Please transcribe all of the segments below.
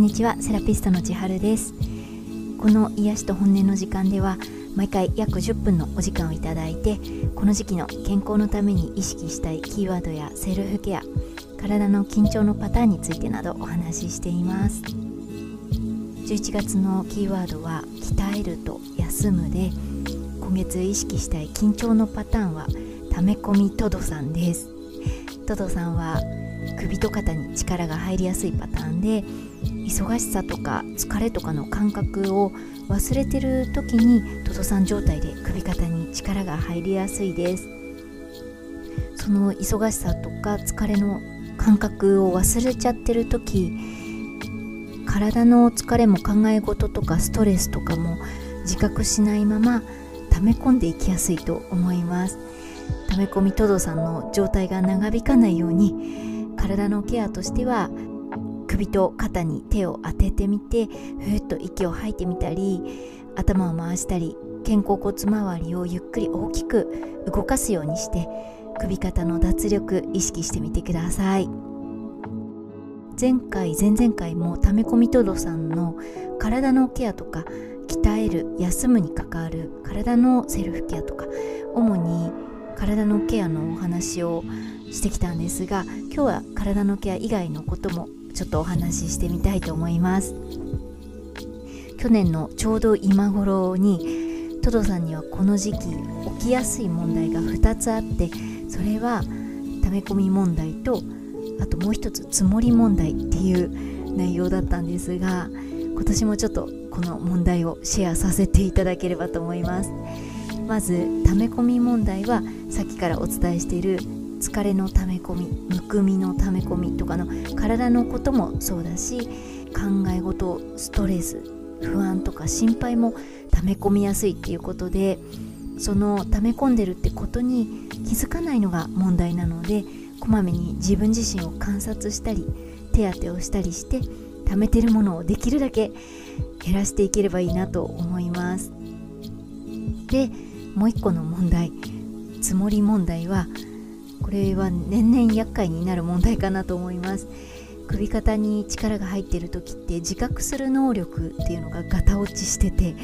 んにちはセラピストの千春です。この癒しと本音の時間では毎回約10分のお時間をいただいてこの時期の健康のために意識したいキーワードやセルフケア体の緊張のパターンについてなどお話ししています。11月のキーワードは鍛えると休むで今月意識したい緊張のパターンは溜め込みトドさんです。トドさんは首と肩に力が入りやすいパターンで忙しさとか疲れとかの感覚を忘れてる時にトドさん状態で首肩に力が入りやすいです。その忙しさとか疲れの感覚を忘れちゃってる時体の疲れも考え事とかストレスとかも自覚しないまま溜め込んでいきやすいと思います。溜め込みトドさんの状態が長引かないように体のケアとしては首と肩に手を当ててみてふーっと息を吐いてみたり頭を回したり肩甲骨周りをゆっくり大きく動かすようにして首肩の脱力意識してみてください。前回前々回もため込みトドさんの体のケアとか鍛える休むに関わる体のセルフケアとか主に体のケアのお話をしてきたんですが今日は体のケア以外のこともちょっとお話ししてみたいと思います。去年のちょうど今頃にトドさんにはこの時期起きやすい問題が2つあってそれは溜め込み問題とあともう一つ積もり問題っていう内容だったんですが今年もちょっとこの問題をシェアさせていただければと思います。まず溜め込み問題はさっきからお伝えしている疲れの溜め込みむくみの溜め込みとかの体のこともそうだし考え事ストレス不安とか心配も溜め込みやすいっていうことでその溜め込んでるってことに気づかないのが問題なのでこまめに自分自身を観察したり手当てをしたりして溜めてるものをできるだけ減らしていければいいなと思います。でもう一個の問題。積もり問題はこれは年々厄介になる問題かなと思います。首肩に力が入ってる時って自覚する能力っていうのがガタ落ちしてて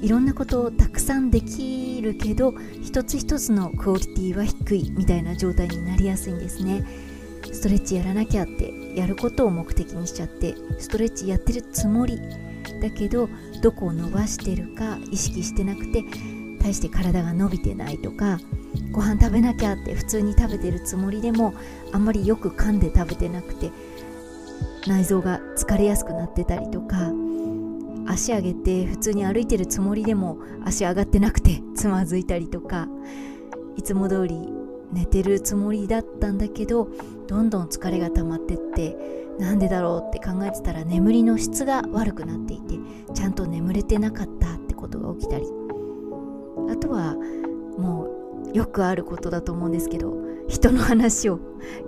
いろんなことをたくさんできるけど一つ一つのクオリティは低いみたいな状態になりやすいんですね。ストレッチやらなきゃってやることを目的にしちゃってストレッチやってるつもりだけどどこを伸ばしてるか意識してなくて大して体が伸びてないとかご飯食べなきゃって普通に食べてるつもりでもあんまりよく噛んで食べてなくて内臓が疲れやすくなってたりとか足上げて普通に歩いてるつもりでも足上がってなくてつまずいたりとかいつも通り寝てるつもりだったんだけどどんどん疲れが溜まってってなんでだろうって考えてたら眠りの質が悪くなっていてちゃんと眠れてなかったってことが起きたり。あとはもうよくあることだと思うんですけど人の話を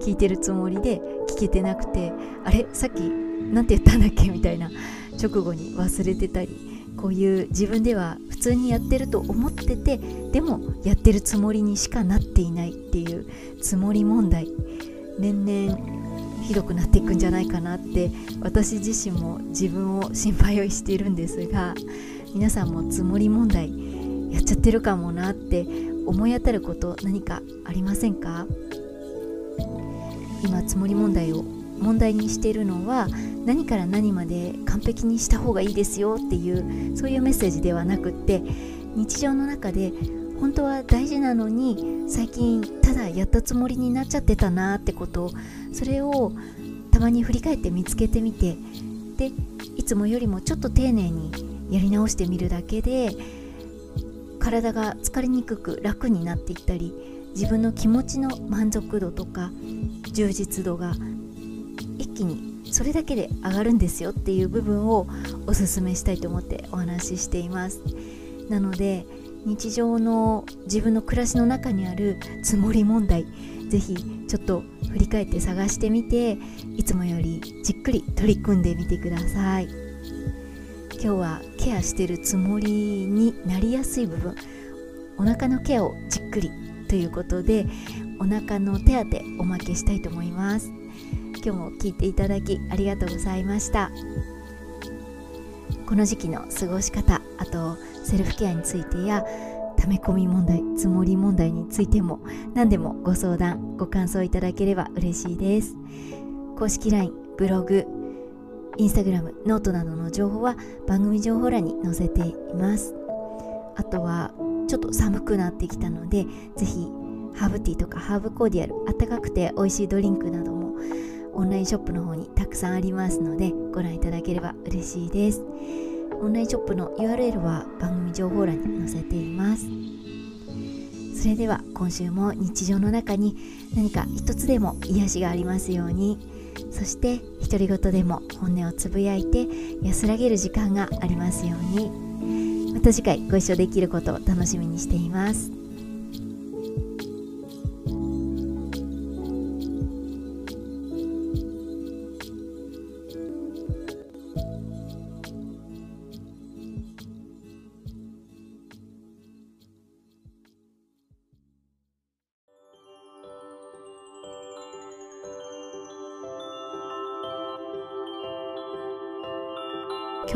聞いてるつもりで聞けてなくてあれさっき何て言ったんだっけ？みたいな直後に忘れてたりこういう自分では普通にやってると思っててでもやってるつもりにしかなっていないっていうつもり問題年々ひどくなっていくんじゃないかなって私自身も自分を心配をしているんですが皆さんもつもり問題やっちゃってるかもなって思い当たること何かありませんか？今つもり問題を問題にしているのは何から何まで完璧にした方がいいですよっていうそういうメッセージではなくって日常の中で本当は大事なのに最近ただやったつもりになっちゃってたなってことそれをたまに振り返って見つけてみてでいつもよりもちょっと丁寧にやり直してみるだけで体が疲れにくく楽になっていったり自分の気持ちの満足度とか充実度が一気にそれだけで上がるんですよっていう部分をおすすめしたいと思ってお話ししています。なので日常の自分の暮らしの中にあるつもり問題ぜひちょっと振り返って探してみていつもよりじっくり取り組んでみてください。今日はケアしてるつもりになりやすい部分。お腹のケアをじっくりということでお腹の手当おまけしたいと思います。今日も聞いていただきありがとうございました。この時期の過ごし方あとセルフケアについてや溜め込み問題積もり問題についても何でもご相談ご感想いただければ嬉しいです。公式 LINE ブログインスタグラムノートなどの情報は番組情報欄に載せています。あとはちょっと寒くなってきたのでぜひハーブティーとかハーブコーディアルあったかくて美味しいドリンクなどもオンラインショップの方にたくさんありますのでご覧いただければ嬉しいです。オンラインショップの URL は番組情報欄に載せています。それでは今週も日常の中に何か一つでも癒しがありますように。そして独り言でも本音をつぶやいて安らげる時間がありますように。また次回ご一緒できることを楽しみにしています。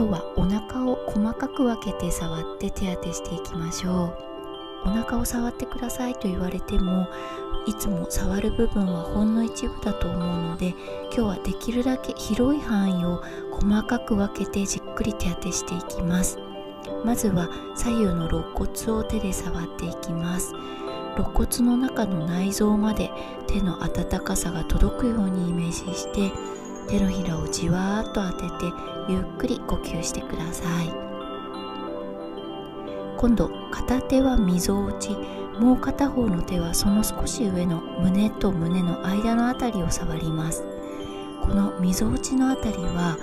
今日はお腹を細かく分けて触って手当てしていきましょう。お腹を触ってくださいと言われてもいつも触る部分はほんの一部だと思うので今日はできるだけ広い範囲を細かく分けてじっくり手当てしていきます。まずは左右の肋骨を手で触っていきます。肋骨の中の内臓まで手の温かさが届くようにイメージして手のひらをじわーっと当ててゆっくり呼吸してください。今度片手はみぞおち。もう片方の手はその少し上の胸と胸の間の辺りを触ります。このみぞおちの辺りは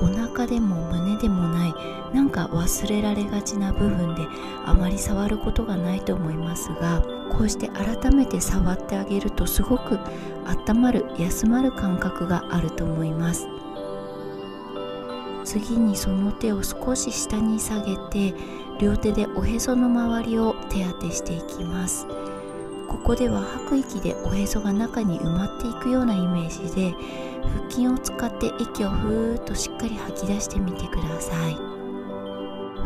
お腹でも胸でもないなんか忘れられがちな部分であまり触ることがないと思いますがこうして改めて触ってあげるとすごく温まる休まる感覚があると思います。次にその手を少し下に下げて両手でおへその周りを手当てしていきます。ここでは吐く息でおへそが中に埋まっていくようなイメージで腹筋を使って息をふーっとしっかり吐き出してみてください。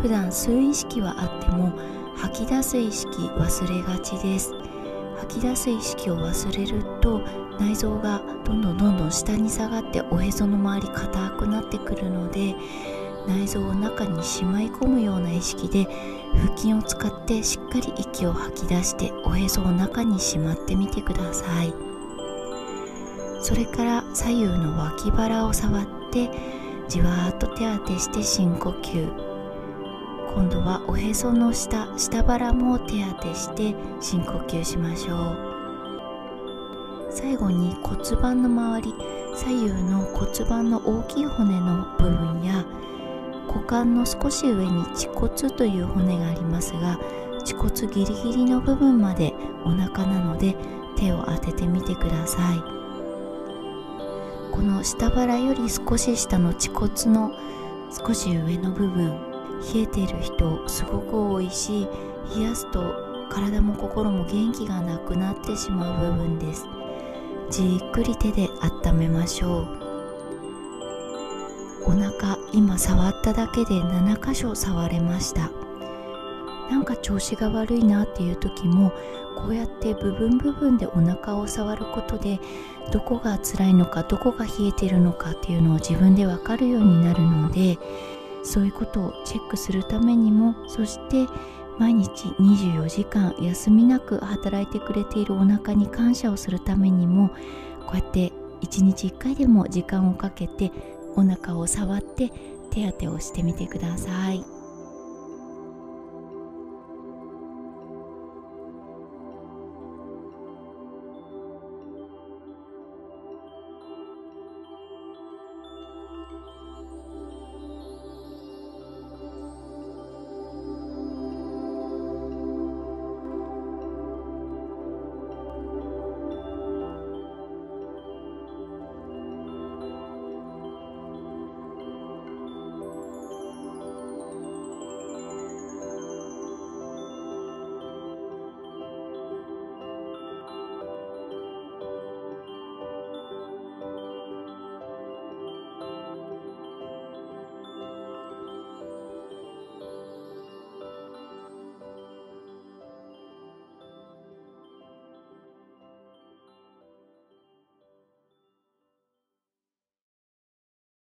普段吸う意識はあっても吐き出す意識忘れがちです。吐き出す意識を忘れると内臓がどんどんどんどん下に下がっておへその周り硬くなってくるので内臓を中にしまい込むような意識で腹筋を使ってしっかり息を吐き出しておへそを中にしまってみてください。それから左右の脇腹を触ってじわーっと手当てして深呼吸。今度はおへその下下腹も手当てして深呼吸しましょう。最後に骨盤の周り左右の骨盤の大きい骨の部分や股間の少し上に恥骨という骨がありますが恥骨ギリギリの部分までお腹なので手を当ててみてください。この下腹より少し下の恥骨の少し上の部分冷えている人すごく多いし冷やすと体も心も元気がなくなってしまう部分です。じっくり手で温めましょう。お腹今触っただけで7箇所触れました。なんか調子が悪いなっていう時もこうやって部分部分でお腹を触ることでどこが辛いのかどこが冷えてるのかっていうのを自分でわかるようになるのでそういうことをチェックするためにもそして毎日24時間休みなく働いてくれているお腹に感謝をするためにもこうやって1日1回でも時間をかけてお腹を触って手当てをしてみてください。